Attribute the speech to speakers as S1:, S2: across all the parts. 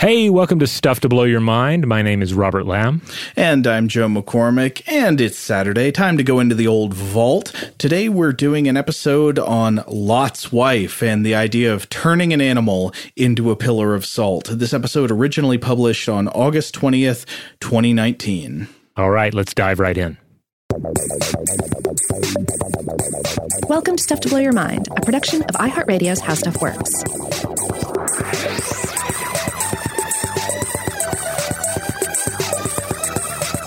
S1: Hey, welcome to Stuff to Blow Your Mind. My name is Robert Lamb.
S2: And I'm Joe McCormick, and it's Saturday. Time to go into the old vault. Today we're doing an episode on Lot's wife and the idea of turning an animal into a pillar of salt. This episode originally published on August 20th, 2019.
S1: All right, let's dive right in.
S3: Welcome to Stuff to Blow Your Mind, a production of iHeartRadio's How Stuff Works.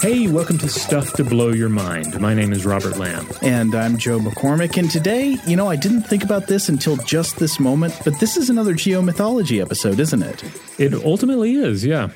S1: Hey, welcome to Stuff to Blow Your Mind. My name is Robert Lamb.
S2: And I'm Joe McCormick. And today, you know, I didn't think about this until just this moment, but this is another geomythology episode, isn't it?
S1: It ultimately is, yeah.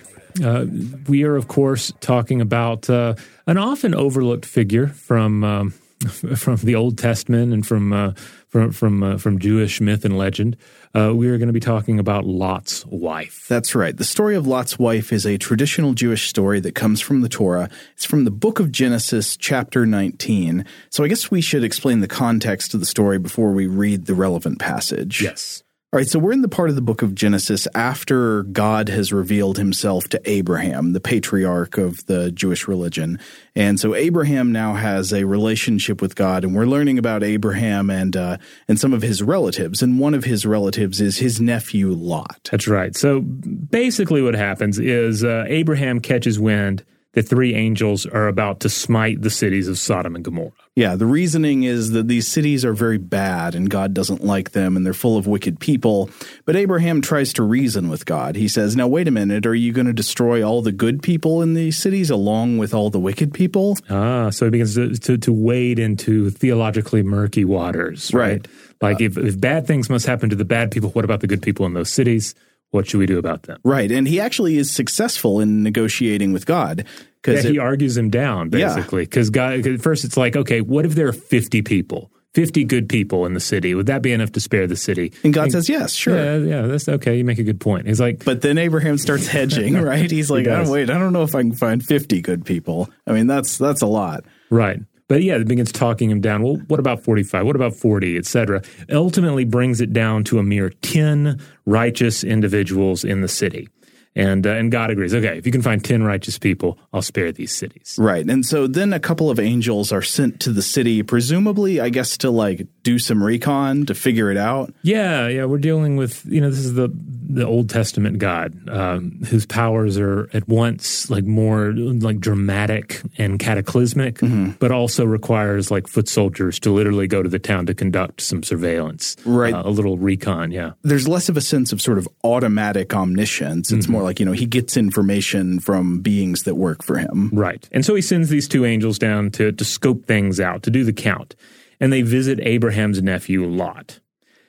S1: Uh, we are, of course, talking about uh, an often overlooked figure from um, from the Old Testament and from uh, from from uh, from Jewish myth and legend. Uh, we are going to be talking about Lot's wife.
S2: That's right. The story of Lot's wife is a traditional Jewish story that comes from the Torah. It's from the book of Genesis, chapter 19. So I guess we should explain the context of the story before we read the relevant passage.
S1: Yes.
S2: All right, so we're in the part of the book of Genesis after God has revealed himself to Abraham, the patriarch of the Jewish religion. And so Abraham now has a relationship with God, and we're learning about Abraham and uh, and some of his relatives. And one of his relatives is his nephew Lot.
S1: That's right. So basically, what happens is uh, Abraham catches wind that three angels are about to smite the cities of Sodom and Gomorrah.
S2: Yeah, the reasoning is that these cities are very bad and God doesn't like them and they're full of wicked people. But Abraham tries to reason with God. He says, Now, wait a minute, are you going to destroy all the good people in these cities along with all the wicked people?
S1: Ah, so he begins to, to, to wade into theologically murky waters, right?
S2: Right.
S1: Like if, if bad things must happen to the bad people, what about the good people in those cities? What should we do about them?
S2: Right. And he actually is successful in negotiating with God.
S1: Yeah,
S2: Because
S1: he argues him down basically because God. 'cause at first, it's like, okay, what if there are fifty people, fifty good people in the city? Would that be enough to spare the city?
S2: and God says, Yes, sure.
S1: Yeah, yeah, that's okay. You make a good point. He's like,
S2: But then Abraham starts hedging, right? He's like,
S1: does.
S2: oh, wait, I don't know if I can find 50 good people. I mean, that's that's a lot.
S1: Right. But yeah, it begins talking him down. Well, what about 45? What about 40, et cetera? Ultimately brings it down to a mere 10 righteous individuals in the city. And, uh, and God agrees. Okay, if you can find 10 righteous people, I'll spare these cities.
S2: Right. And so then a couple of angels are sent to the city, presumably, I guess, to like do some recon to figure it out.
S1: Yeah, yeah, we're dealing with, you know, this is the, the Old Testament God, um, whose powers are at once like more like dramatic and cataclysmic, but also requires like foot soldiers to literally go to the town to conduct some surveillance.
S2: Right.
S1: Uh, a little recon, yeah.
S2: There's less of a sense of sort of automatic omniscience. It's more like, you know, he gets information from beings that work for him.
S1: Right. And so he sends these two angels down to, to scope things out, to do the count. And they visit Abraham's nephew, Lot.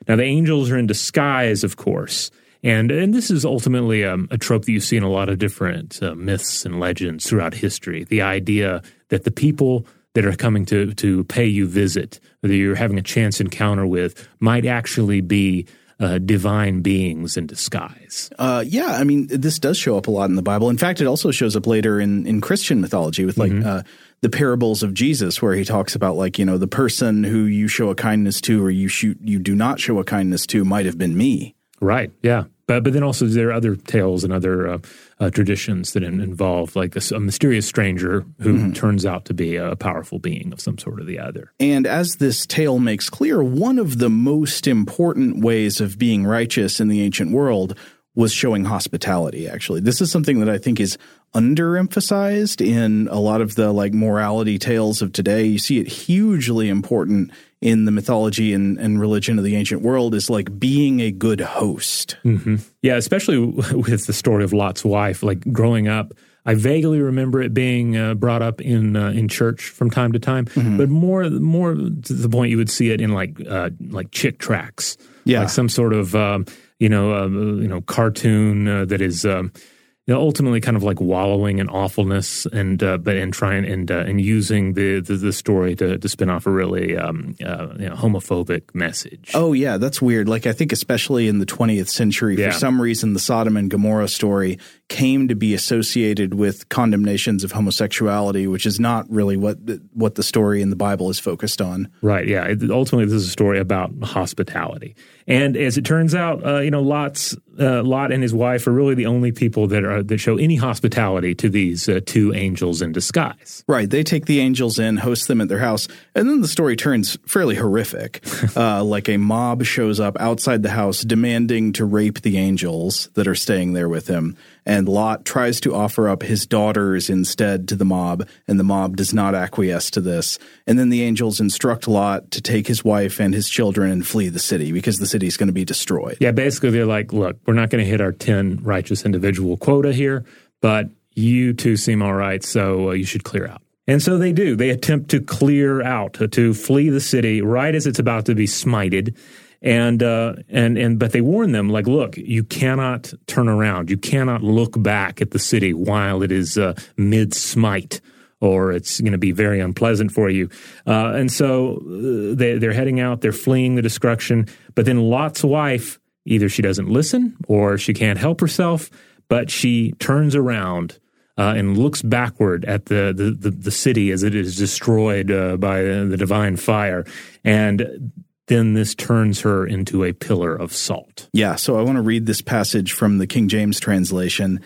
S1: Now, the angels are in disguise, of course. And, and this is ultimately um, a trope that you see in a lot of different uh, myths and legends throughout history. The idea that the people that are coming to, to pay you visit, that you're having a chance encounter with, might actually be uh, divine beings in disguise.
S2: Uh, yeah, I mean, this does show up a lot in the Bible. In fact, it also shows up later in, in Christian mythology with like uh, the parables of Jesus, where he talks about like you know the person who you show a kindness to or you shoot you do not show a kindness to might have been me.
S1: Right. Yeah. But but then also there are other tales and other uh, uh, traditions that in, involve like a mysterious stranger who turns out to be a powerful being of some sort or the other.
S2: And as this tale makes clear, one of the most important ways of being righteous in the ancient world was showing hospitality, actually. This is something that I think is underemphasized in a lot of the like morality tales of today. You see it hugely important in the mythology and, and religion of the ancient world is like being a good host.
S1: Yeah, especially with the story of Lot's wife. Like growing up, I vaguely remember it being uh, brought up in uh, in church from time to time, but more more to the point you would see it in like uh, like Chick tracts,
S2: Yeah.
S1: like some sort of um, you know uh, you know cartoon uh, that is. Um, you know, ultimately, kind of like wallowing in awfulness, and uh, but and trying and uh, and using the, the the story to to spin off a really um, uh, you know, homophobic message.
S2: Oh yeah, that's weird. Like I think especially in the 20th century
S1: Yeah.
S2: for some reason the Sodom and Gomorrah story came to be associated with condemnations of homosexuality, which is not really what the, what the story in the Bible is focused on.
S1: Right. Yeah. It, ultimately, this is a story about hospitality, and as it turns out, uh, you know, Lot's uh, Lot and his wife are really the only people that are that show any hospitality to these uh, two angels in disguise.
S2: Right. They take the angels in, host them at their house, and then the story turns fairly horrific. uh, like a mob shows up outside the house demanding to rape the angels that are staying there with him. And Lot tries to offer up his daughters instead to the mob, and the mob does not acquiesce to this. And then the angels instruct Lot to take his wife and his children and flee the city because the city is going to be destroyed.
S1: Yeah, basically, they're like, look, we're not going to hit our 10 righteous individual quota here, but you two seem all right, so uh, you should clear out. And so they do. They attempt to clear out, to flee the city right as it's about to be smited. And uh, and and but they warn them like, look, you cannot turn around. You cannot look back at the city while it is uh, mid smite, or it's going to be very unpleasant for you. Uh, and so uh, they, they're heading out. They're fleeing the destruction. But then Lot's wife, either she doesn't listen or she can't help herself, but she turns around. Uh, and looks backward at the, the, the, the, city as it is destroyed uh, by the divine fire. And then this turns her into a pillar of salt.
S2: Yeah, so I want to read this passage from the King James translation.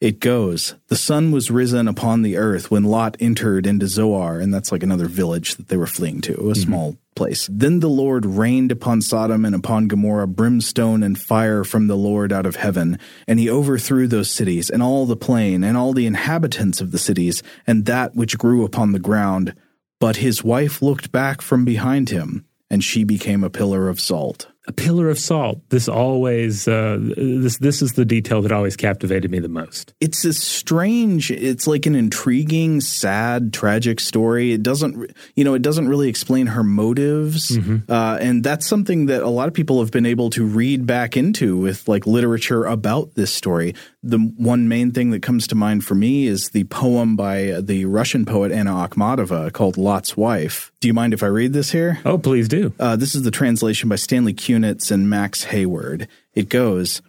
S2: It goes, The sun was risen upon the earth when Lot entered into Zoar, and that's like another village that they were fleeing to, a mm-hmm. small place. Then the Lord rained upon Sodom and upon Gomorrah brimstone and fire from the Lord out of heaven, and he overthrew those cities, and all the plain, and all the inhabitants of the cities, and that which grew upon the ground. But his wife looked back from behind him and she became a pillar of salt
S1: a pillar of salt. This always uh, this this is the detail that always captivated me the most.
S2: It's a strange. It's like an intriguing, sad, tragic story. It doesn't you know it doesn't really explain her motives, mm-hmm. uh, and that's something that a lot of people have been able to read back into with like literature about this story. The one main thing that comes to mind for me is the poem by the Russian poet Anna Akhmatova called "Lot's Wife." Do you mind if I read this here?
S1: Oh, please do.
S2: Uh, this is the translation by Stanley Kuhn Kunitz and Max Hayward. It goes,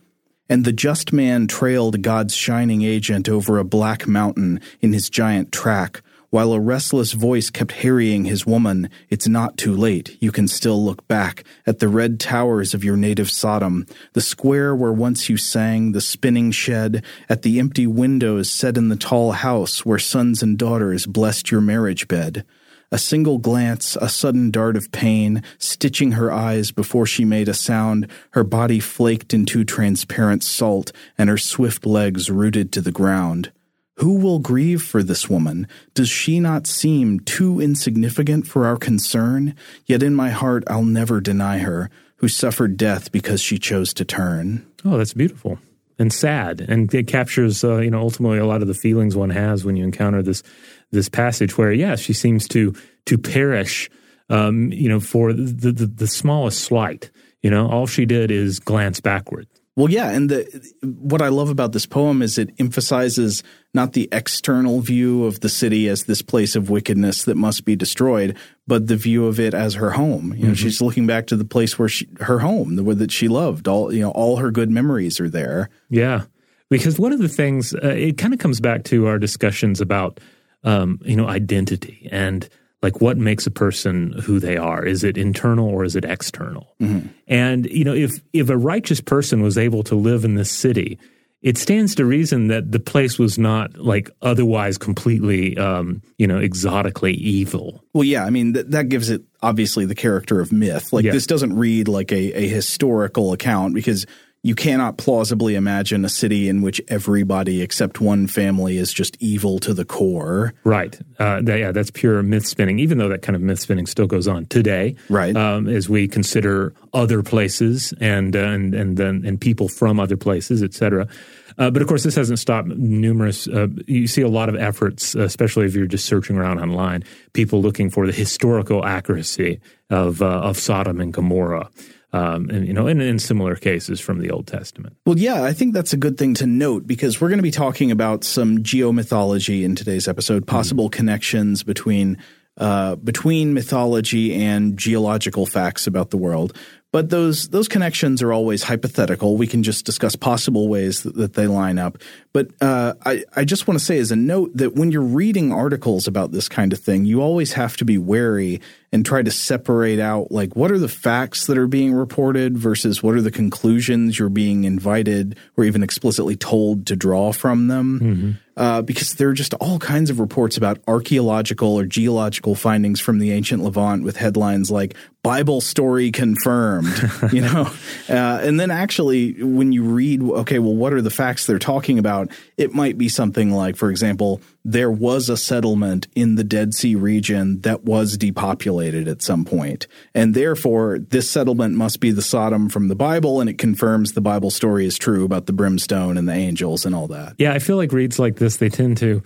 S2: and the just man trailed God's shining agent over a black mountain in his giant track, while a restless voice kept harrying his woman, It's not too late. You can still look back at the red towers of your native Sodom, the square where once you sang, the spinning shed, at the empty windows set in the tall house where sons and daughters blessed your marriage bed. A single glance, a sudden dart of pain, stitching her eyes before she made a sound, her body flaked into transparent salt, and her swift legs rooted to the ground. Who will grieve for this woman? Does she not seem too insignificant for our concern? Yet in my heart I'll never deny her, who suffered death because she chose to turn.
S1: Oh, that's beautiful and sad, and it captures, uh, you know, ultimately a lot of the feelings one has when you encounter this this passage where, yeah, she seems to to perish, um, you know, for the, the, the smallest slight. You know, all she did is glance backward.
S2: Well, yeah, and the, what I love about this poem is it emphasizes not the external view of the city as this place of wickedness that must be destroyed, but the view of it as her home. You know, mm-hmm. she's looking back to the place where she, her home, the way that she loved. All you know, all her good memories are there.
S1: Yeah, because one of the things uh, it kind of comes back to our discussions about um, you know, identity and like what makes a person who they are. Is it internal or is it external? Mm-hmm. And you know, if if a righteous person was able to live in this city, it stands to reason that the place was not like otherwise completely, um, you know, exotically evil.
S2: Well, yeah, I mean th- that gives it obviously the character of myth. Like yeah. this doesn't read like a, a historical account because you cannot plausibly imagine a city in which everybody except one family is just evil to the core.
S1: Right. Uh, that, yeah, that's pure myth spinning. Even though that kind of myth spinning still goes on today,
S2: right?
S1: Um, as we consider other places and uh, and and then and people from other places, etc. Uh, but of course, this hasn't stopped numerous. Uh, you see a lot of efforts, especially if you're just searching around online, people looking for the historical accuracy of uh, of Sodom and Gomorrah um, and you know, in, in similar cases from the Old Testament.
S2: Well, yeah, I think that's a good thing to note because we're going to be talking about some geomythology in today's episode, mm-hmm. possible mm-hmm. connections between uh, between mythology and geological facts about the world. But those those connections are always hypothetical. We can just discuss possible ways that, that they line up. But uh, I I just want to say as a note that when you're reading articles about this kind of thing, you always have to be wary and try to separate out like what are the facts that are being reported versus what are the conclusions you're being invited or even explicitly told to draw from them. Mm-hmm. Uh, because there are just all kinds of reports about archaeological or geological findings from the ancient Levant with headlines like Bible story confirmed, you know? Uh, and then actually, when you read, okay, well, what are the facts they're talking about? It might be something like, for example, there was a settlement in the Dead Sea region that was depopulated at some point, And therefore, this settlement must be the Sodom from the Bible, and it confirms the Bible story is true about the brimstone and the angels and all that.
S1: Yeah, I feel like reads like this, they tend to.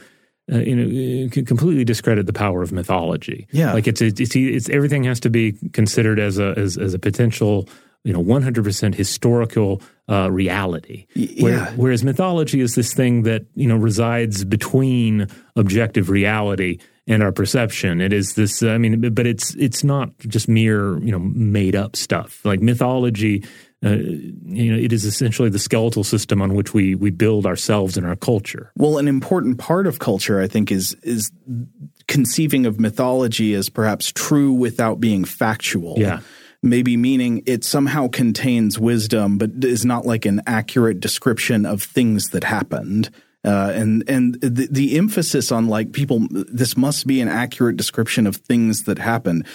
S1: Uh, you know, uh, completely discredit the power of mythology.
S2: Yeah,
S1: like it's, it's it's, it's everything has to be considered as a as, as a potential you know 100% historical uh, reality
S2: Where, yeah.
S1: whereas mythology is this thing that you know resides between objective reality and our perception it is this i mean but it's it's not just mere you know made up stuff like mythology uh, you know, it is essentially the skeletal system on which we we build ourselves and our culture.
S2: Well, an important part of culture, I think, is is conceiving of mythology as perhaps true without being factual.
S1: Yeah
S2: maybe meaning it somehow contains wisdom, but is not like an accurate description of things that happened. Uh, and and the, the emphasis on like people, this must be an accurate description of things that happened.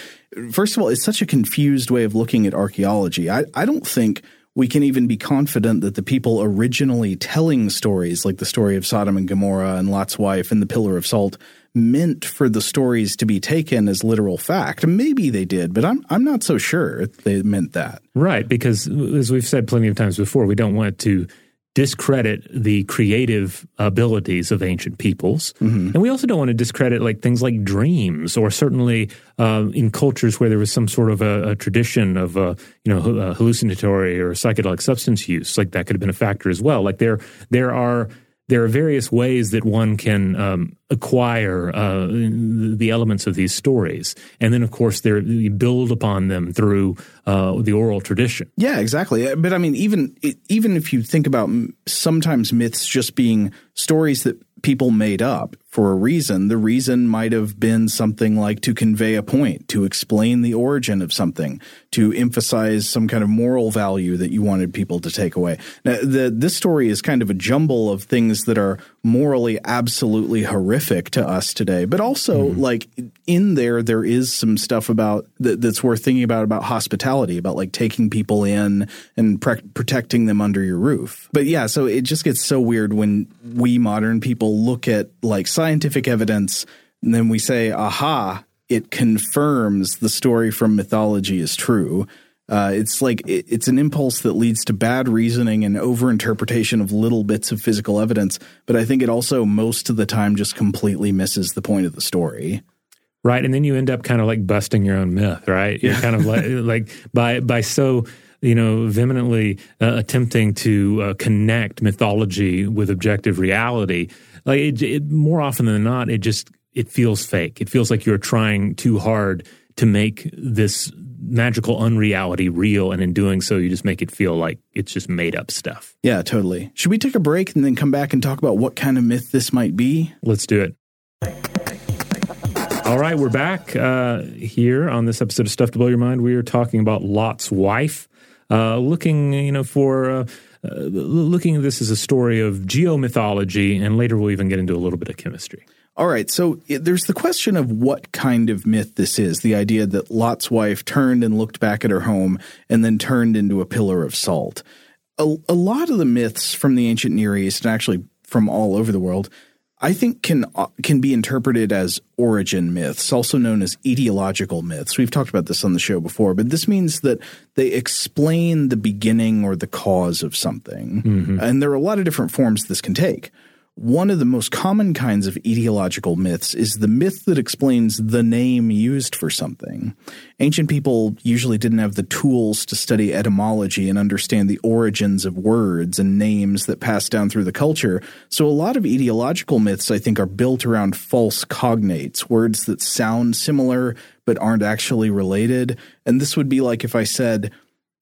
S2: First of all, it's such a confused way of looking at archaeology. I, I don't think we can even be confident that the people originally telling stories, like the story of Sodom and Gomorrah and Lot's wife and the Pillar of Salt, meant for the stories to be taken as literal fact. Maybe they did, but I'm I'm not so sure they meant that.
S1: Right, because as we've said plenty of times before, we don't want to discredit the creative abilities of ancient peoples, mm-hmm. and we also don't want to discredit like things like dreams, or certainly uh, in cultures where there was some sort of a, a tradition of uh, you know hallucinatory or psychedelic substance use, like that could have been a factor as well. Like there there are there are various ways that one can um, acquire uh, the elements of these stories, and then of course you build upon them through uh, the oral tradition.
S2: Yeah, exactly. But I mean, even even if you think about sometimes myths just being stories that people made up for a reason. The reason might have been something like to convey a point, to explain the origin of something, to emphasize some kind of moral value that you wanted people to take away. Now, the, this story is kind of a jumble of things that are morally absolutely horrific to us today, but also mm. like in there, there is some stuff about that, that's worth thinking about about hospitality, about like taking people in and pre- protecting them under your roof. But yeah, so it just gets so weird when we modern people look at like scientific evidence and then we say, aha, it confirms the story from mythology is true. Uh, it's like it, it's an impulse that leads to bad reasoning and overinterpretation of little bits of physical evidence. But I think it also most of the time just completely misses the point of the story.
S1: Right, and then you end up kind of like busting your own myth, right? You're kind of like like by by so you know vehemently uh, attempting to uh, connect mythology with objective reality. Like it, it, more often than not, it just it feels fake. It feels like you're trying too hard to make this magical unreality real and in doing so you just make it feel like it's just made up stuff.
S2: Yeah totally. Should we take a break and then come back and talk about what kind of myth this might be?
S1: Let's do it. All right we're back uh, here on this episode of stuff to blow your mind. We are talking about lot's wife uh, looking you know for uh, uh looking at this as a story of geomythology and later we'll even get into a little bit of chemistry.
S2: All right, so there's the question of what kind of myth this is. The idea that Lot's wife turned and looked back at her home and then turned into a pillar of salt. A, a lot of the myths from the ancient Near East, and actually from all over the world, I think can uh, can be interpreted as origin myths, also known as etiological myths. We've talked about this on the show before, but this means that they explain the beginning or the cause of something. Mm-hmm. And there are a lot of different forms this can take. One of the most common kinds of etiological myths is the myth that explains the name used for something. Ancient people usually didn't have the tools to study etymology and understand the origins of words and names that passed down through the culture, so a lot of etiological myths, I think, are built around false cognates, words that sound similar but aren't actually related. And this would be like if I said,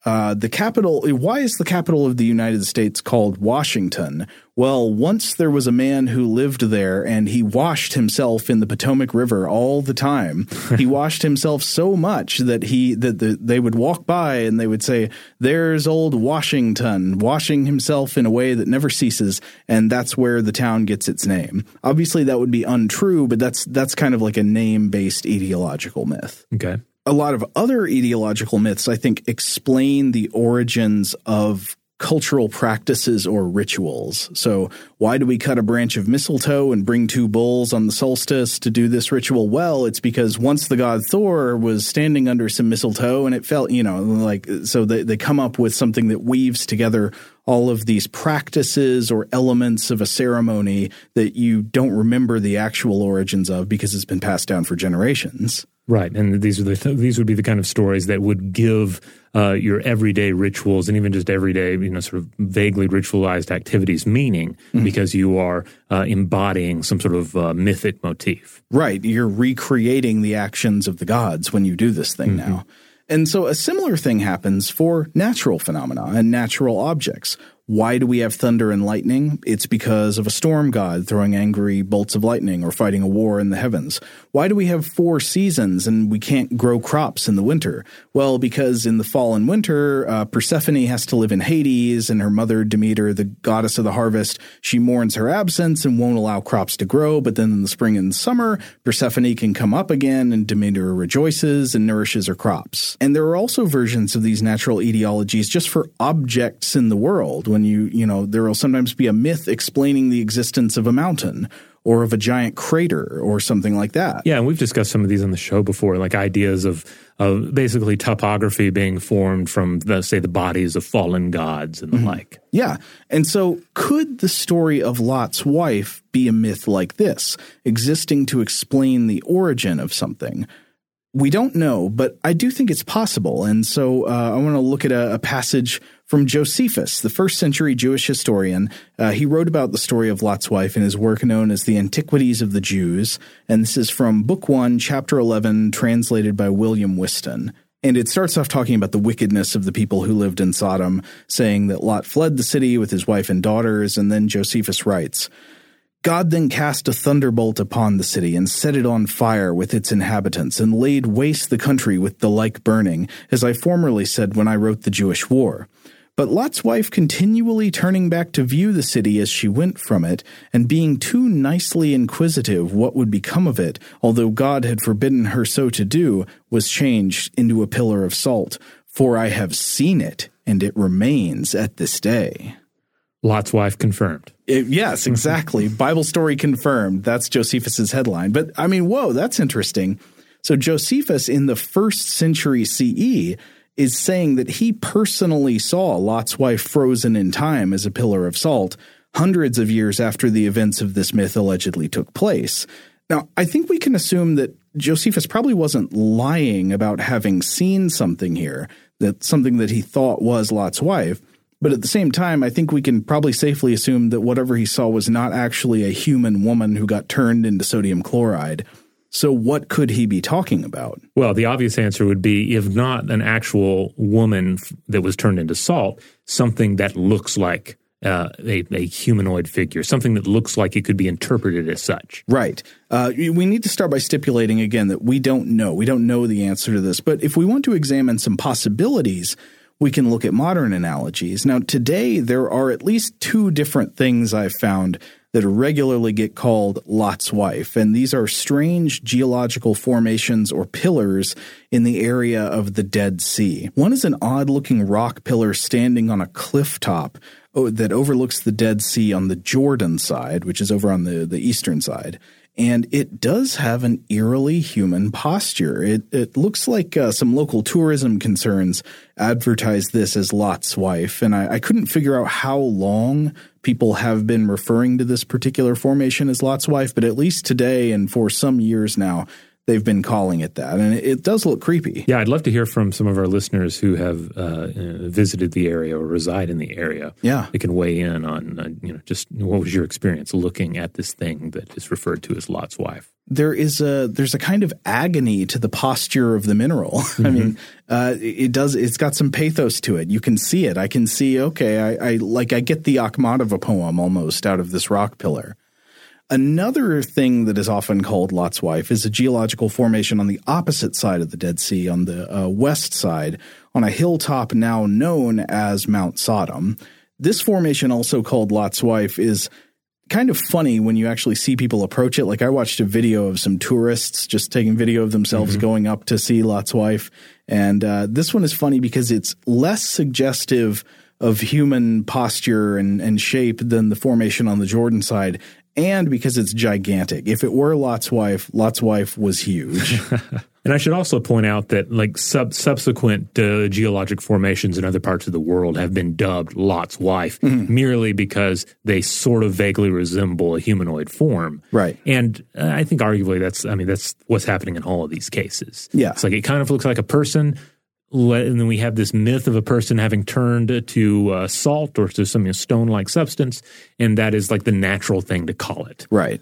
S2: Uh, the capital, why is the capital of the United States called Washington? Well, once there was a man who lived there and he washed himself in the Potomac River all the time. he washed himself so much that he, that the, they would walk by and they would say, there's old Washington washing himself in a way that never ceases. And that's where the town gets its name. Obviously that would be untrue, but that's, that's kind of like a name based etiological myth.
S1: Okay
S2: a lot of other etiological myths, I think, explain the origins of cultural practices or rituals. So, why do we cut a branch of mistletoe and bring two bulls on the solstice to do this ritual? Well, it's because once the god Thor was standing under some mistletoe and it felt, you know, like, so they, they come up with something that weaves together all of these practices or elements of a ceremony that you don't remember the actual origins of because it's been passed down for generations.
S1: Right, and these are the th- these would be the kind of stories that would give uh, your everyday rituals and even just everyday, you know, sort of vaguely ritualized activities meaning mm-hmm. because you are uh, embodying some sort of uh, mythic motif.
S2: Right, you're recreating the actions of the gods when you do this thing mm-hmm. now. And so a similar thing happens for natural phenomena and natural objects. Why do we have thunder and lightning? It's because of a storm god throwing angry bolts of lightning or fighting a war in the heavens. Why do we have four seasons and we can't grow crops in the winter? Well, because in the fall and winter, uh, Persephone has to live in Hades, and her mother Demeter, the goddess of the harvest, she mourns her absence and won't allow crops to grow. But then in the spring and summer, Persephone can come up again, and Demeter rejoices and nourishes her crops. And there are also versions of these natural etiologies just for objects in the world when you, you know, there will sometimes be a myth explaining the existence of a mountain or of a giant crater or something like that.
S1: Yeah, and we've discussed some of these on the show before, like ideas of of basically topography being formed from the say the bodies of fallen gods and the mm-hmm. like.
S2: Yeah. And so could the story of Lot's wife be a myth like this, existing to explain the origin of something? We don't know, but I do think it's possible. And so uh, I want to look at a, a passage from Josephus, the first century Jewish historian. Uh, he wrote about the story of Lot's wife in his work known as The Antiquities of the Jews. And this is from Book 1, Chapter 11, translated by William Whiston. And it starts off talking about the wickedness of the people who lived in Sodom, saying that Lot fled the city with his wife and daughters. And then Josephus writes, God then cast a thunderbolt upon the city and set it on fire with its inhabitants and laid waste the country with the like burning, as I formerly said when I wrote the Jewish war. But Lot's wife continually turning back to view the city as she went from it, and being too nicely inquisitive what would become of it, although God had forbidden her so to do, was changed into a pillar of salt. For I have seen it, and it remains at this day.
S1: Lot's wife confirmed.
S2: It, yes, mm-hmm. exactly. Bible story confirmed. That's Josephus's headline. But I mean, whoa, that's interesting. So Josephus in the first century CE is saying that he personally saw Lot's wife frozen in time as a pillar of salt hundreds of years after the events of this myth allegedly took place. Now, I think we can assume that Josephus probably wasn't lying about having seen something here, that something that he thought was Lot's wife. But at the same time, I think we can probably safely assume that whatever he saw was not actually a human woman who got turned into sodium chloride. So, what could he be talking about?
S1: Well, the obvious answer would be if not an actual woman that was turned into salt, something that looks like uh, a, a, humanoid figure, something that looks like it could be interpreted as such.
S2: Right. Uh, we need to start by stipulating again that we don't know. We don't know the answer to this. But if we want to examine some possibilities, we can look at modern analogies. Now, today, there are at least two different things I've found that regularly get called Lot's wife. And these are strange geological formations or pillars in the area of the Dead Sea. One is an odd looking rock pillar standing on a cliff top oh, that overlooks the Dead Sea on the Jordan side, which is over on the, the eastern side and it does have an eerily human posture. It, it looks like uh, some local tourism concerns advertise this as Lot's wife, and I, I, couldn't figure out how long people have been referring to this particular formation as Lot's wife, but at least today and for some years now, they've been calling it that, and it, it does look creepy.
S1: Yeah, I'd love to hear from some of our listeners who have uh, uh, visited the area or reside in the area.
S2: Yeah.
S1: they can weigh in on uh, you know just what was your experience looking at this thing that is referred to as Lot's wife.
S2: there is a there's a kind of agony to the posture of the mineral. I mean, uh, it does. It's got some pathos to it. You can see it. I can see. Okay, I, I like. I get the Akhmatova poem almost out of this rock pillar. Another thing that is often called Lot's wife is a geological formation on the opposite side of the Dead Sea, on the uh, west side, on a hilltop now known as Mount Sodom. This formation, also called Lot's wife, is kind of funny when you actually see people approach it. Like I watched a video of some tourists just taking video of themselves going up to see Lot's wife, and uh, this one is funny because it's less suggestive of human posture and, and shape than the formation on the Jordan side. And because it's gigantic. If it were Lot's wife, Lot's wife was huge.
S1: And I should also point out that like sub- subsequent uh, geologic formations in other parts of the world have been dubbed Lot's wife merely because they sort of vaguely resemble a humanoid form.
S2: Right.
S1: And uh, I think arguably that's I mean that's what's happening in all of these cases.
S2: Yeah.
S1: It's like it kind of looks like a person and then we have this myth of a person having turned to uh, salt or to some you know, stone-like substance and that is like the natural thing to call it.
S2: Right.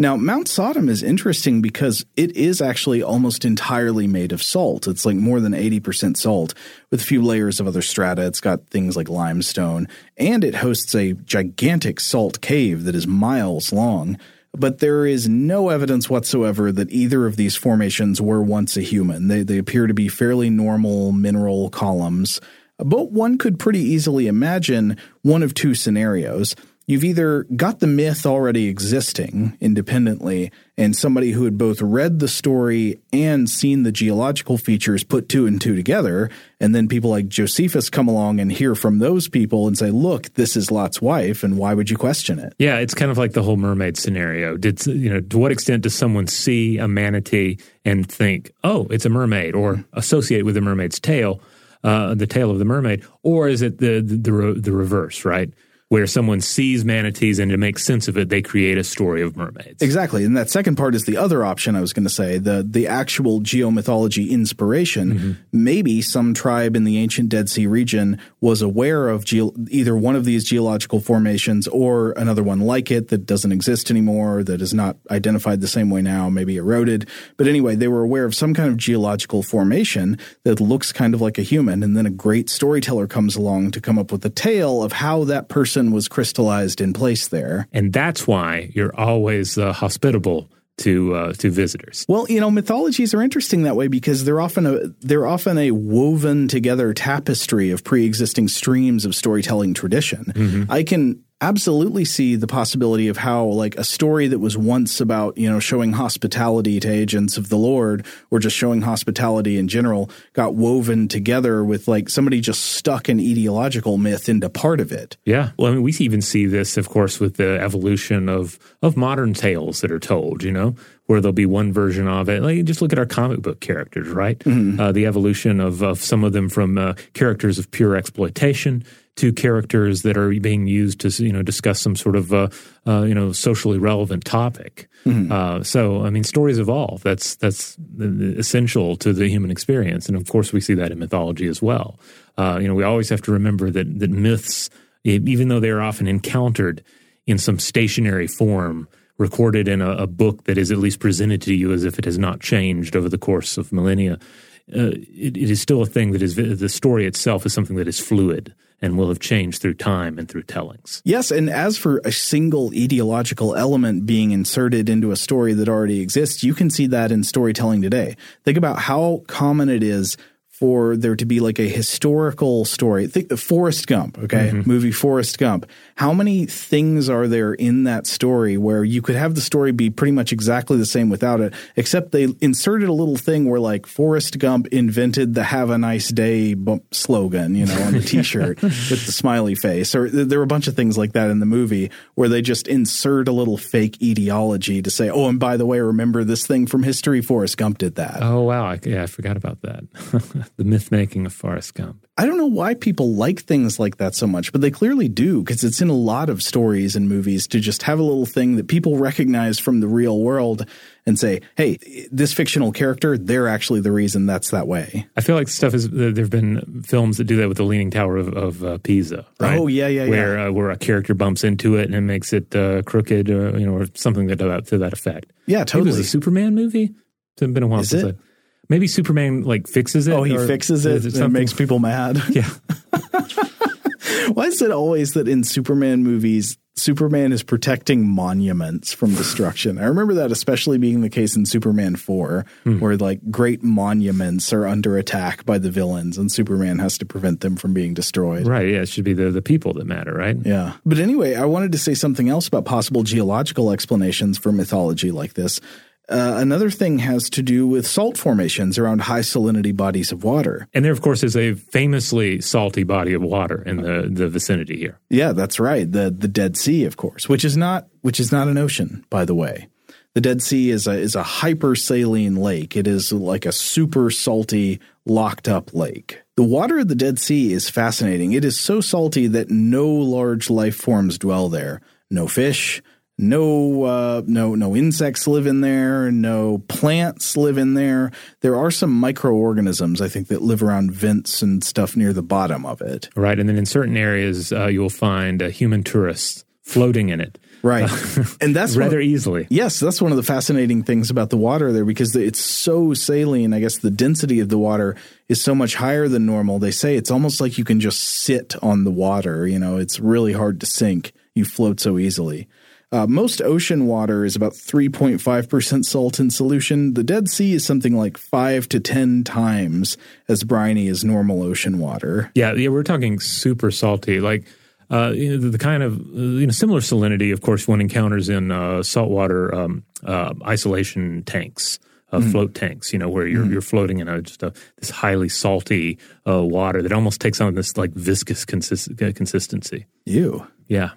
S2: Now, Mount Sodom is interesting because it is actually almost entirely made of salt. It's like more than 80% salt with a few layers of other strata. It's got things like limestone, and it hosts a gigantic salt cave that is miles long. But there is no evidence whatsoever that either of these formations were once a human. They, they appear to be fairly normal mineral columns. But one could pretty easily imagine one of two scenarios you've either got the myth already existing independently, and somebody who had both read the story and seen the geological features put two and two together, and then people like Josephus come along and hear from those people and say, "Look, this is Lot's wife, and why would you question it?"
S1: Yeah, it's kind of like the whole mermaid scenario. Did you know to what extent does someone see a manatee and think, "Oh, it's a mermaid," or associate with the mermaid's tail, uh, the tail of the mermaid, or is it the the the, the reverse, right? Where someone sees manatees and to make sense of it, they create a story of mermaids.
S2: Exactly. And that second part is the other option I was going to say, the the actual geomythology inspiration. Mm-hmm. Maybe some tribe in the ancient Dead Sea region was aware of geo- either one of these geological formations or another one like it that doesn't exist anymore, that is not identified the same way now, maybe eroded. But anyway, they were aware of some kind of geological formation that looks kind of like a human, and then a great storyteller comes along to come up with a tale of how that person was crystallized in place there.
S1: And that's why you're always uh, hospitable to uh, to visitors.
S2: Well, you know, mythologies are interesting that way because they're often a they're often a woven together tapestry of pre-existing streams of storytelling tradition. I can absolutely see the possibility of how like a story that was once about, you know, showing hospitality to agents of the Lord or just showing hospitality in general got woven together with like somebody just stuck an etiological myth into part of it.
S1: Yeah. Well, I mean, we even see this, of course, with the evolution of of modern tales that are told. You know, where there'll be one version of it. Like, just look at our comic book characters, right? Uh, the evolution of of some of them from uh, characters of pure exploitation to characters that are being used to you know discuss some sort of uh, uh, you know socially relevant topic. Uh, so, I mean, stories evolve. That's that's essential to the human experience, and of course, we see that in mythology as well. Uh, you know, we always have to remember that that myths, even though they are often encountered in some stationary form, recorded in a, a book that is at least presented to you as if it has not changed over the course of millennia, uh, it, it is still a thing that is the story itself is something that is fluid and will have changed through time and through tellings.
S2: Yes, and as for a single etiological element being inserted into a story that already exists, you can see that in storytelling today. Think about how common it is for there to be like a historical story. Think the Forrest Gump, okay? Mm-hmm. Movie Forrest Gump. How many things are there in that story where you could have the story be pretty much exactly the same without it, except they inserted a little thing where like Forrest Gump invented the have a nice day bump slogan, you know, on the t-shirt with the smiley face. Or there were a bunch of things like that in the movie where they just insert a little fake etiology to say, oh, and by the way, remember this thing from history? Forrest Gump did that.
S1: Oh wow! I, yeah, I forgot about that. the myth making of Forrest Gump.
S2: I don't know why people like things like that so much, but they clearly do because it's in a lot of stories and movies to just have a little thing that people recognize from the real world and say, hey, this fictional character, they're actually the reason that's that way.
S1: I feel like stuff is there have been films that do that with the Leaning Tower of, of uh, Pisa. Right?
S2: Oh yeah, yeah,
S1: where
S2: yeah.
S1: Uh, where a character bumps into it and it makes it uh, crooked, or, you know, or something that uh, to that effect.
S2: Yeah, totally.
S1: Maybe it was a Superman movie. It's been a while
S2: Is
S1: since
S2: it?
S1: I, maybe Superman like fixes it.
S2: Oh, he fixes it. and it
S1: something-
S2: makes people mad.
S1: yeah.
S2: Why is it always that in Superman movies, Superman is protecting monuments from destruction? I remember that especially being the case in Superman 4, hmm. where like great monuments are under attack by the villains and Superman has to prevent them from being destroyed.
S1: Right. Yeah. It should be the the people that matter. Right.
S2: Yeah. But anyway, I wanted to say something else about possible geological explanations for mythology like this. Uh, another thing has to do with salt formations around high salinity bodies of water.
S1: And there, of course, is a famously salty body of water in the, the vicinity here.
S2: Yeah, that's right. The the Dead Sea, of course, which is not which is not an ocean, by the way. The Dead Sea is a is a hypersaline lake. It is like a super salty locked up lake. The water of the Dead Sea is fascinating. It is so salty that no large life forms dwell there. No fish, no uh, no no insects live in there, no plants live in there. There are some microorganisms I think that live around vents and stuff near the bottom of it.
S1: Right. And then in certain areas, uh, you'll find uh, human tourists floating in it
S2: Right. and that's one-
S1: rather easily.
S2: Yes, that's one of the fascinating things about the water there because it's so saline. I guess the density of the water is so much higher than normal. They say it's almost like you can just sit on the water. You know, it's really hard to sink. You float so easily. Uh, most ocean water is about 3.5% salt in solution. The Dead Sea is something like 5 to 10 times as briny as normal ocean water.
S1: Yeah, yeah, we're talking super salty, like uh, you know, the, the kind of you know similar salinity, of course, one encounters in uh, saltwater um, uh, isolation tanks, uh, float tanks. You know, where you're you're floating in a, just a, this highly salty uh, water that almost takes on this like viscous consist- consistency.
S2: Ew.
S1: Yeah,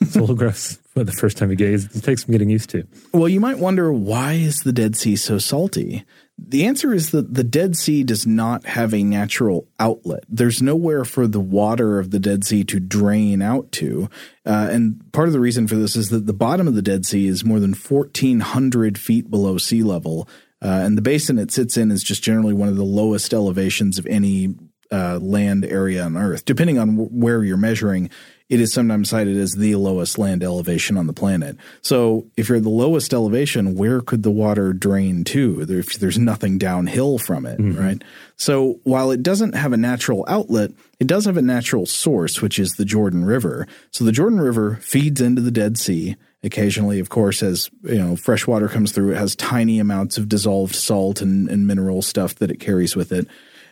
S1: it's a little gross for the first time you gaze. It takes some getting used to.
S2: Well, you might wonder why is the Dead Sea so salty? The answer is that the Dead Sea does not have a natural outlet. There's nowhere for the water of the Dead Sea to drain out to. Uh, and part of the reason for this is that the bottom of the Dead Sea is more than 1,400 feet below sea level. Uh, and the basin it sits in is just generally one of the lowest elevations of any uh, land area on Earth. Depending on w- where you're measuring, it is sometimes cited as the lowest land elevation on the planet. So, if you're at the lowest elevation, where could the water drain to? If there's nothing downhill from it, mm-hmm. right? So, while it doesn't have a natural outlet, it does have a natural source, which is the Jordan River. So, the Jordan River feeds into the Dead Sea. Occasionally, of course, as you know, fresh water comes through, it has tiny amounts of dissolved salt and, and mineral stuff that it carries with it.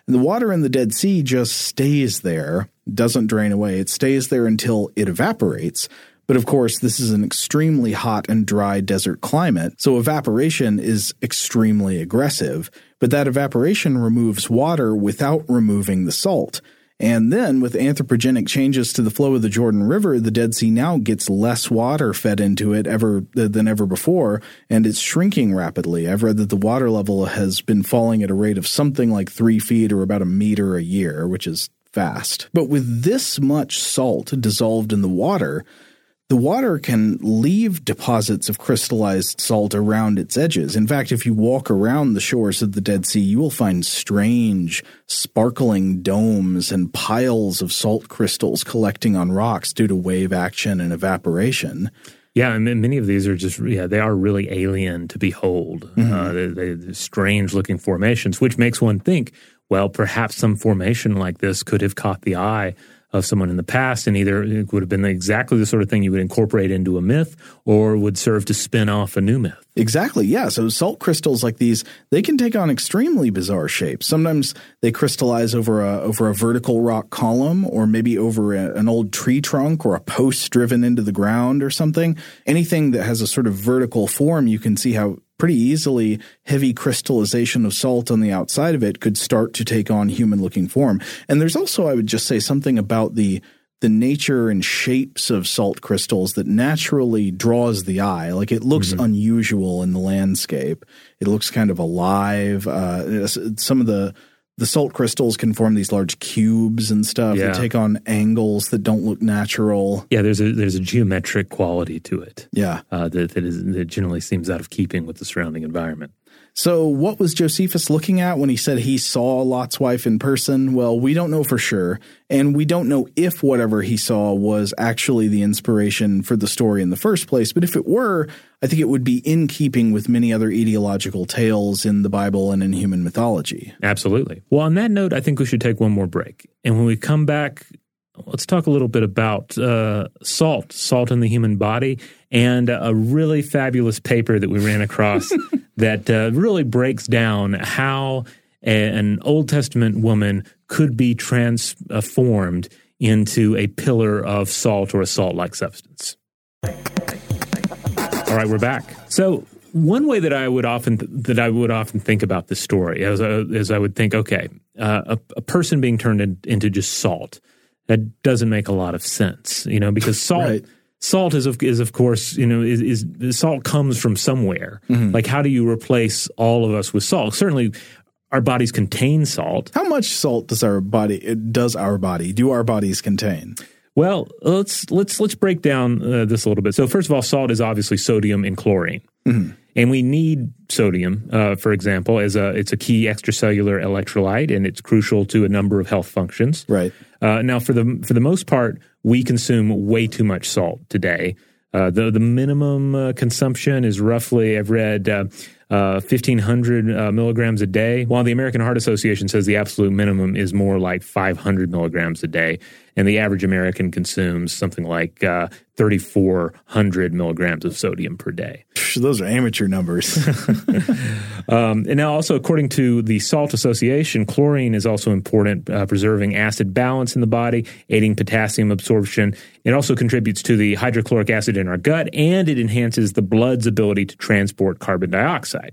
S2: And the water in the Dead Sea just stays there, doesn't drain away. It stays there until it evaporates. But of course, this is an extremely hot and dry desert climate, so evaporation is extremely aggressive. But that evaporation removes water without removing the salt. And then, with anthropogenic changes to the flow of the Jordan River, the Dead Sea now gets less water fed into it ever than ever before, and it's shrinking rapidly. I've read that the water level has been falling at a rate of something like three feet or about a meter a year, which is fast. But with this much salt dissolved in the water, the water can leave deposits of crystallized salt around its edges. In fact, if you walk around the shores of the Dead Sea, you will find strange, sparkling domes and piles of salt crystals collecting on rocks due to wave action and evaporation.
S1: Yeah, and many of these are just yeah, they are really alien to behold. Uh, they, they, strange looking formations, which makes one think, well, perhaps some formation like this could have caught the eye of someone in the past, and either it would have been exactly the sort of thing you would incorporate into a myth, or would serve to spin off a new myth.
S2: Exactly. Yeah. So salt crystals like these, they can take on extremely bizarre shapes. Sometimes they crystallize over a over a vertical rock column, or maybe over a, an old tree trunk or a post driven into the ground or something. Anything that has a sort of vertical form, you can see how pretty easily heavy crystallization of salt on the outside of it could start to take on human looking form. And there's also, I would just say something about the the nature and shapes of salt crystals that naturally draws the eye. Like it looks unusual in the landscape. It looks kind of alive. Uh, some of the the salt crystals can form these large cubes and stuff
S1: Yeah.
S2: that take on angles that don't look natural.
S1: Yeah, there's a there's a geometric quality to it
S2: Yeah.
S1: uh, that that, is, that generally seems out of keeping with the surrounding environment.
S2: So, what was Josephus looking at when he said he saw Lot's wife in person? Well, we don't know for sure. And we don't know if whatever he saw was actually the inspiration for the story in the first place. But if it were, I think it would be in keeping with many other etiological tales in the Bible and in human mythology.
S1: Absolutely. Well, on that note, I think we should take one more break, and when we come back, let's talk a little bit about uh, salt, salt in the human body, and a really fabulous paper that we ran across that uh, really breaks down how a- an Old Testament woman could be transformed into a pillar of salt or a salt-like substance. All right, we're back. So one way that I would often that I would often think about this story is, uh, is I would think, okay, uh, a, a person being turned in, into just salt that doesn't make a lot of sense, you know, because salt.
S2: Right.
S1: Salt is of is of course you know is, is salt comes from somewhere. Like how do you replace all of us with salt? Certainly, our bodies contain salt.
S2: How much salt does our body does our body do our bodies contain?
S1: Well, let's let's let's break down uh, this a little bit. So first of all, salt is obviously sodium and chlorine, and we need sodium, uh, for example, as a it's a key extracellular electrolyte, and it's crucial to a number of health functions.
S2: Right.
S1: Uh, now, for the for the most part, we consume way too much salt today. Uh, the the minimum uh, consumption is roughly I've read uh, uh, fifteen hundred uh, milligrams a day, while the American Heart Association says the absolute minimum is more like five hundred milligrams a day, and the average American consumes something like uh, thirty four hundred milligrams of sodium per day.
S2: Those are amateur numbers.
S1: Um, and now, also according to the Salt Association, chlorine is also important, uh, preserving acid balance in the body, aiding potassium absorption. It also contributes to the hydrochloric acid in our gut, and it enhances the blood's ability to transport carbon dioxide.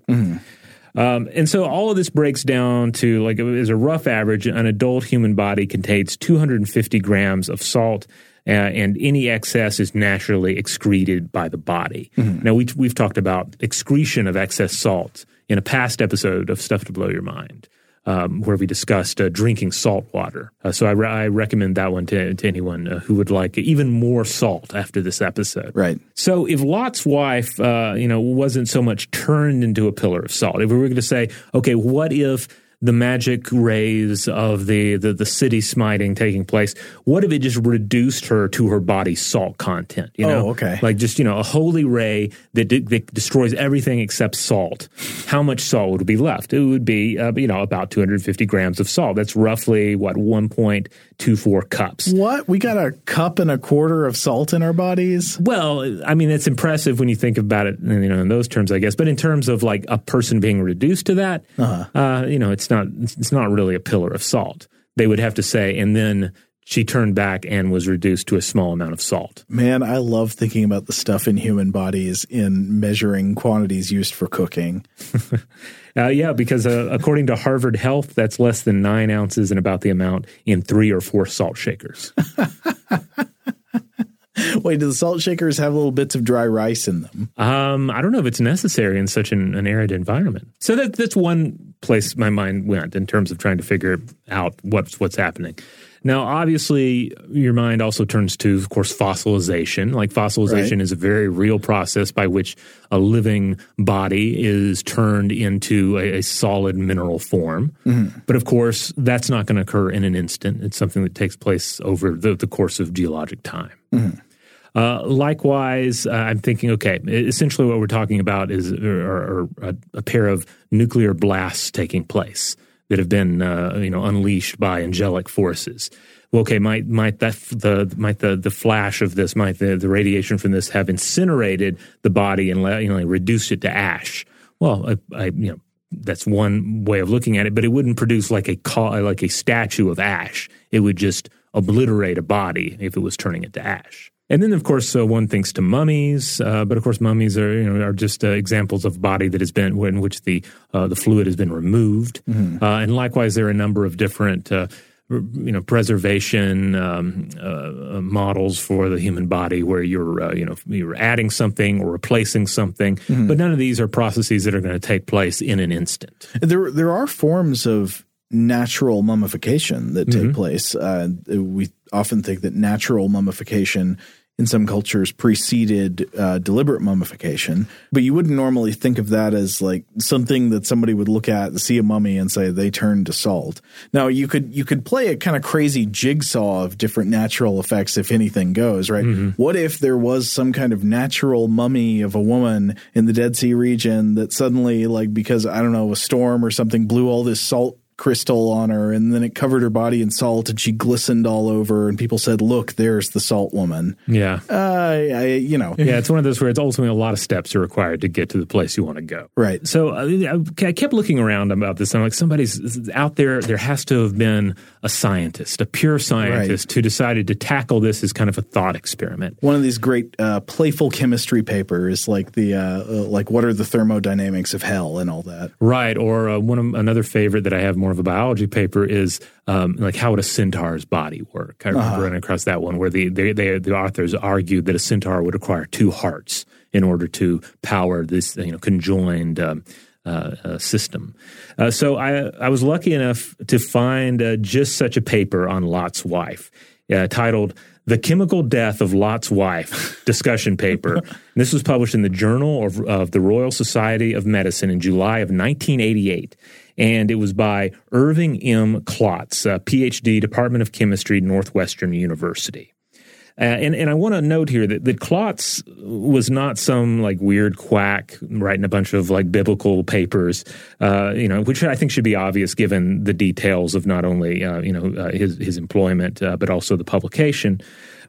S1: Um, and so all of this breaks down to like as a rough average, an adult human body contains 250 grams of salt. Uh, and any excess is naturally excreted by the body. Now, we, we've talked about excretion of excess salt in a past episode of Stuff to Blow Your Mind, um, where we discussed uh, drinking salt water. Uh, so I, re- I recommend that one to, to anyone uh, who would like even more salt after this episode.
S2: right.
S1: So if Lot's wife, uh, you know, wasn't so much turned into a pillar of salt, if we were going to say, okay, what if the magic rays of the, the the city smiting taking place, what if it just reduced her to her body's salt content? You know,
S2: Oh, okay.
S1: like just you know a holy ray that, de- that destroys everything except salt. How much salt would be left? It would be uh, you know about 250 grams of salt. That's roughly what 1.24 cups.
S2: What? We got a cup and a quarter of salt in our bodies?
S1: Well, I mean, it's impressive when you think about it, you know, in those terms, I guess. But in terms of like a person being reduced to that, uh you know, it's not it's not really a pillar of salt. They would have to say, and then she turned back and was reduced to a small amount of salt.
S2: Man, I love thinking about the stuff in human bodies in measuring quantities used for cooking.
S1: Uh, yeah, because uh, according to Harvard Health, that's less than nine ounces and about the amount in three or four salt shakers.
S2: Wait, do the salt shakers have little bits of dry rice in them?
S1: Um, I don't know if it's necessary in such an, an arid environment. So that that's one place my mind went in terms of trying to figure out what's what's happening. Now, obviously, your mind also turns to, of course, fossilization. Like fossilization
S2: Right.
S1: is a very real process by which a living body is turned into a, a solid mineral form. Mm-hmm. But of course, that's not going to occur in an instant. It's something that takes place over the, the course of geologic time. Mm-hmm. Uh, likewise, uh, I'm thinking, okay, essentially what we're talking about is are, are a, a pair of nuclear blasts taking place that have been, uh, you know, unleashed by angelic forces. Well, okay, might might that the might the the flash of this, might the, the radiation from this have incinerated the body and you know reduced it to ash? Well, I, I you know that's one way of looking at it, but it wouldn't produce like a ca- like a statue of ash. It would just obliterate a body if it was turning it to ash. And then, of course, uh, one thinks to mummies, uh, but of course, mummies are you know are just uh, examples of body that has been in which the uh, the fluid has been removed. Uh, and likewise, there are a number of different. Uh, you know, preservation um, uh, models for the human body, where you're, uh, you know, you're adding something or replacing something, but none of these are processes that are going to take place in an instant.
S2: There, there are forms of natural mummification that take place. Uh, we often think that natural mummification in some cultures preceded uh, deliberate mummification, but you wouldn't normally think of that as like something that somebody would look at, see a mummy, and say they turned to salt. Now you could you could play a kind of crazy jigsaw of different natural effects if anything goes right. What if there was some kind of natural mummy of a woman in the Dead Sea region that suddenly like because I don't know a storm or something blew all this salt crystal on her and then it covered her body in salt and she glistened all over and people said look there's the salt woman
S1: Yeah.
S2: uh, I, you know
S1: Yeah, it's one of those where it's ultimately a lot of steps are required to get to the place you want to go.
S2: right
S1: So uh, I kept looking around about this. I'm like, somebody's out there. There has to have been a scientist, a pure scientist, who decided to tackle this as kind of a thought experiment.
S2: one of these great uh, playful chemistry papers like the uh, uh, like what are the thermodynamics of hell and all that
S1: Right. Or uh, one of, another favorite that I have more of a biology paper is um, like how would a centaur's body work? I remember running across that one where the they, they, the authors argued that a centaur would require two hearts in order to power this you know conjoined. Um, uh, uh, system. Uh, so I, I was lucky enough to find uh, just such a paper on Lot's wife uh, titled The Chemical Death of Lot's Wife discussion paper. This was published in the Journal of, of the Royal Society of Medicine in July of 1988. And it was by Irving M. Klotz, uh, PhD, Department of Chemistry, Northwestern University. Uh, and, and I want to note here that, that Klotz was not some like weird quack writing a bunch of like biblical papers, uh, you know, which I think should be obvious given the details of not only, uh, you know, uh, his, his employment, uh, but also the publication.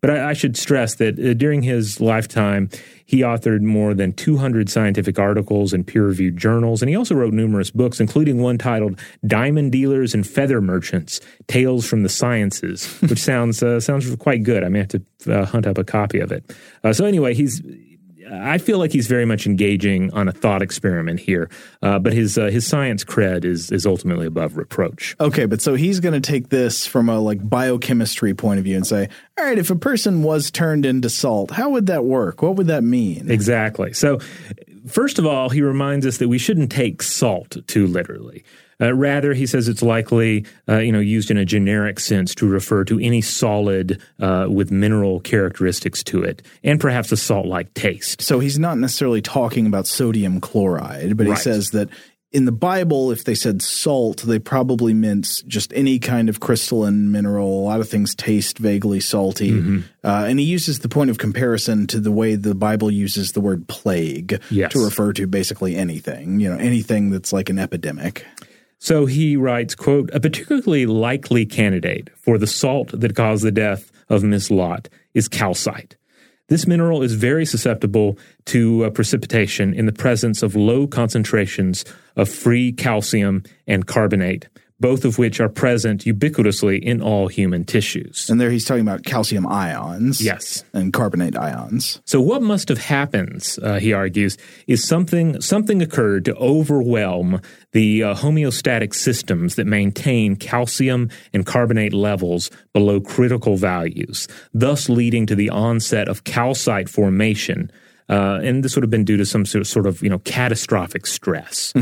S1: But I, I should stress that uh, during his lifetime, he authored more than 200 scientific articles in peer reviewed journals, and he also wrote numerous books, including one titled Diamond Dealers and Feather Merchants Tales from the Sciences, which sounds, uh, sounds quite good. I may have to uh, hunt up a copy of it. Uh, so, anyway, he's. I feel like he's very much engaging on a thought experiment here, uh, but his uh, his science cred is is ultimately above reproach.
S2: okay but so he's going to take this from a like biochemistry point of view and say all right if a person was turned into salt how would that work what would that mean
S1: Exactly. So, first of all, he reminds us that we shouldn't take salt too literally. Uh, rather, he says it's likely, uh, you know, used in a generic sense to refer to any solid uh, with mineral characteristics to it, and perhaps a salt-like taste.
S2: So he's not necessarily talking about sodium chloride, but he says that in the Bible, if they said salt, they probably meant just any kind of crystalline mineral. A lot of things taste vaguely salty.
S1: Mm-hmm.
S2: Uh, and he uses the point of comparison to the way the Bible uses the word plague
S1: Yes.
S2: to refer to basically anything, you know, anything that's like an epidemic.
S1: So he writes, quote, a particularly likely candidate for the salt that caused the death of Miss Lot is calcite. This mineral is very susceptible to uh, precipitation in the presence of low concentrations of free calcium and carbonate, both of which are present ubiquitously in all human tissues.
S2: And there he's talking about calcium ions.
S1: Yes.
S2: And carbonate ions.
S1: So what must have happened, uh, he argues, is something something occurred to overwhelm the uh, homeostatic systems that maintain calcium and carbonate levels below critical values, thus leading to the onset of calcite formation. Uh, and this would have been due to some sort of, sort of you know catastrophic stress.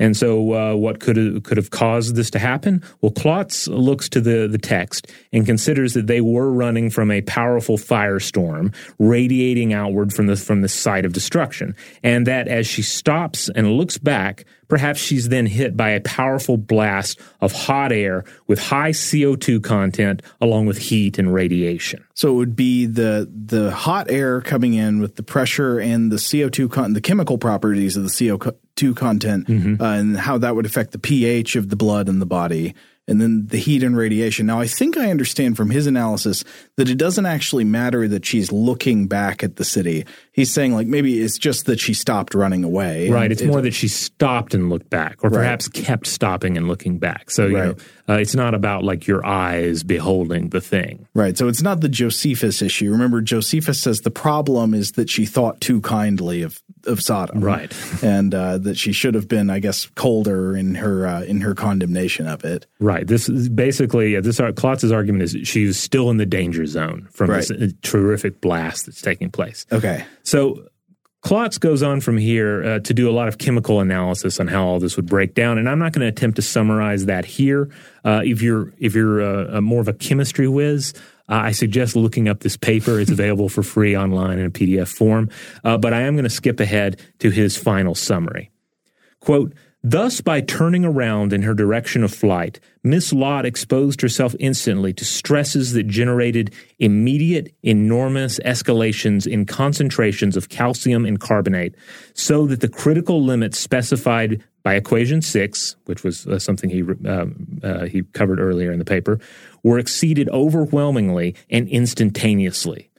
S1: And so, uh, what could have, could have caused this to happen? Well, Klotz looks to the, the text and considers that they were running from a powerful firestorm radiating outward from the from the site of destruction, and that as she stops and looks back, perhaps she's then hit by a powerful blast of hot air with high CO two content, along with heat and radiation.
S2: So it would be the the hot air coming in with the pressure and the CO two con- the chemical properties of the CO two content, uh, and how that would affect the pH of the blood and the body, and then the heat and radiation. Now, I think I understand from his analysis that it doesn't actually matter that she's looking back at the city. He's saying like maybe it's just that she stopped running away.
S1: Right. It's
S2: it-
S1: more that she stopped and looked back, or perhaps kept stopping and looking back. So, you
S2: Right.
S1: know, uh, it's not about like your eyes beholding the thing.
S2: Right. So it's not the Josephus issue. Remember, Josephus says the problem is that she thought too kindly of, of Sodom.
S1: Right.
S2: And uh, that she should have been, I guess, colder in her uh, in her condemnation of it.
S1: Right. This is basically uh, this. Klotz's argument is she's still in the danger zone from this
S2: Right.
S1: uh, terrific blast that's taking place.
S2: Okay.
S1: So Klotz goes on from here uh, to do a lot of chemical analysis on how all this would break down, and I'm not going to attempt to summarize that here. Uh, if you're if you're uh, more of a chemistry whiz, uh, I suggest looking up this paper. It's available for free online in a PDF form. Uh, but I am going to skip ahead to his final summary. Quote. Thus, by turning around in her direction of flight, Miss Lot exposed herself instantly to stresses that generated immediate, enormous escalations in concentrations of calcium and carbonate, so that the critical limits specified by equation 6, which was uh, something he, uh, uh, he covered earlier in the paper, were exceeded overwhelmingly and instantaneously.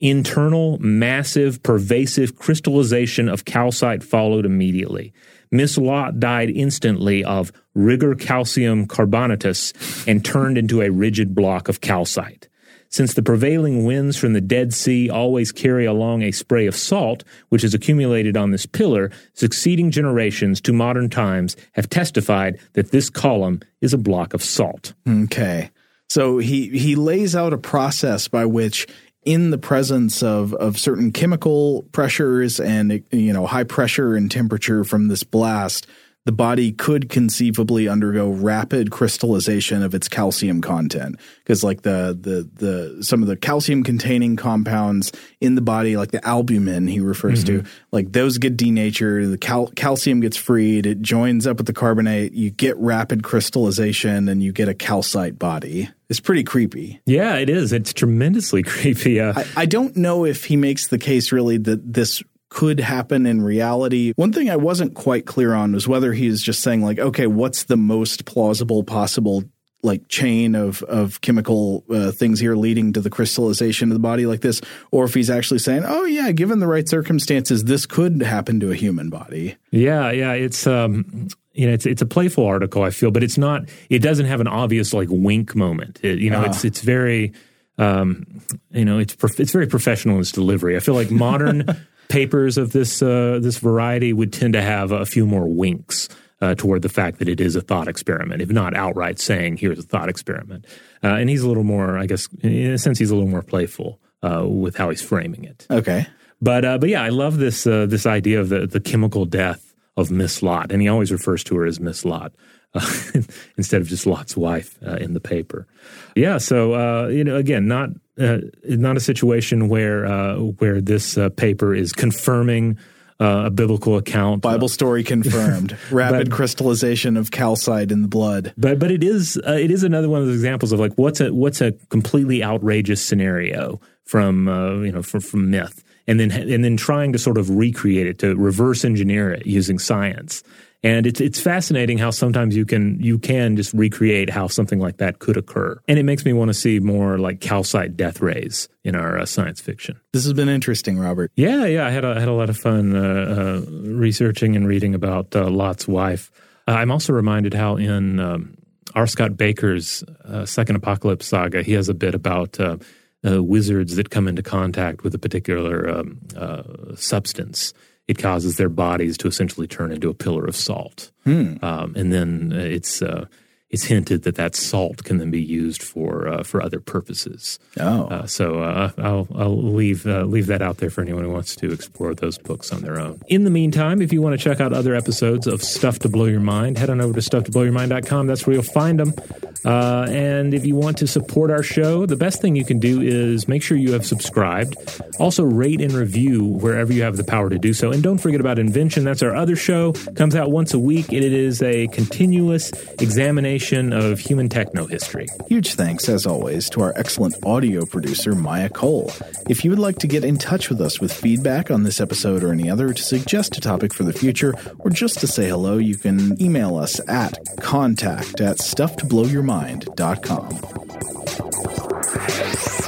S1: Internal, massive, pervasive crystallization of calcite followed immediately. Miss Lot died instantly of rigor calcium carbonatus and turned into a rigid block of calcite. Since the prevailing winds from the Dead Sea always carry along a spray of salt, which is accumulated on this pillar, succeeding generations to modern times have testified that this column is a block of salt.
S2: Okay. So he, he lays out a process by which in the presence of of certain chemical pressures and you know high pressure and temperature from this blast the body could conceivably undergo rapid crystallization of its calcium content because like the the the some of the calcium containing compounds in the body like the albumin he refers mm-hmm. to like those get denatured the cal- calcium gets freed it joins up with the carbonate you get rapid crystallization and you get a calcite body it's pretty creepy.
S1: Yeah, it is. It's tremendously creepy. Uh,
S2: I, I, don't know if he makes the case really that this could happen in reality. One thing I wasn't quite clear on was whether he's just saying like, okay, what's the most plausible possible like chain of of chemical uh, things here leading to the crystallization of the body like this, or if he's actually saying, "Oh yeah, given the right circumstances, this could happen to a human body."
S1: Yeah, yeah, it's um, you know, it's it's a playful article, I feel, but it's not. It doesn't have an obvious like wink moment. It, you know, uh. it's it's very. Um, you know, it's prof- it's very professional in its delivery. I feel like modern papers of this uh, this variety would tend to have a few more winks uh, toward the fact that it is a thought experiment, if not outright saying here's a thought experiment. Uh, and he's a little more, I guess, in a sense, he's a little more playful uh, with how he's framing it.
S2: Okay,
S1: but uh, but yeah, I love this uh, this idea of the the chemical death of Miss Lot, and he always refers to her as Miss Lot. instead of just Lot's wife in the paper, yeah. So you know, again, not uh, not a situation where uh, where this uh, paper is confirming uh, a biblical account.
S2: Bible story confirmed. Rapid but, crystallization of calcite in the blood.
S1: But but it is uh, it is another one of those examples of like what's a what's a completely outrageous scenario from uh, you know from, from myth, and then and then trying to sort of recreate it to reverse engineer it using science. And it's it's fascinating how sometimes you can you can just recreate how something like that could occur, and it makes me want to see more like calcite death rays in our uh, science fiction.
S2: This has been interesting, Robert.
S1: Yeah, yeah, I had a, I had a lot of fun uh, uh, researching and reading about uh, Lot's wife. Uh, I'm also reminded how in um, R. Scott Bakker's uh, Second Apocalypse saga, he has a bit about wizards that come into contact with a particular um, substance it causes their bodies to essentially turn into a pillar of salt. Hmm. Um, and then uh, it's uh, it's hinted that that salt can then be used for uh, for other purposes.
S2: Oh,
S1: uh, so uh, I'll I'll leave uh, leave that out there for anyone who wants to explore those books on their own. In the meantime, if you want to check out other episodes of Stuff to Blow Your Mind, head on over to stufftoblowyourmind.com. That's where you'll find them. Uh, and if you want to support our show, the best thing you can do is make sure you have subscribed. Also, rate and review wherever you have the power to do so. And don't forget about Invention. That's our other show. Comes out once a week. and It is a continuous examination of human techno history.
S2: Huge thanks, as always, to our excellent audio producer, Maya Cole. If you would like to get in touch with us with feedback on this episode or any other, to suggest a topic for the future, or just to say hello, you can email us at contact at stufftoblowyourmind.com.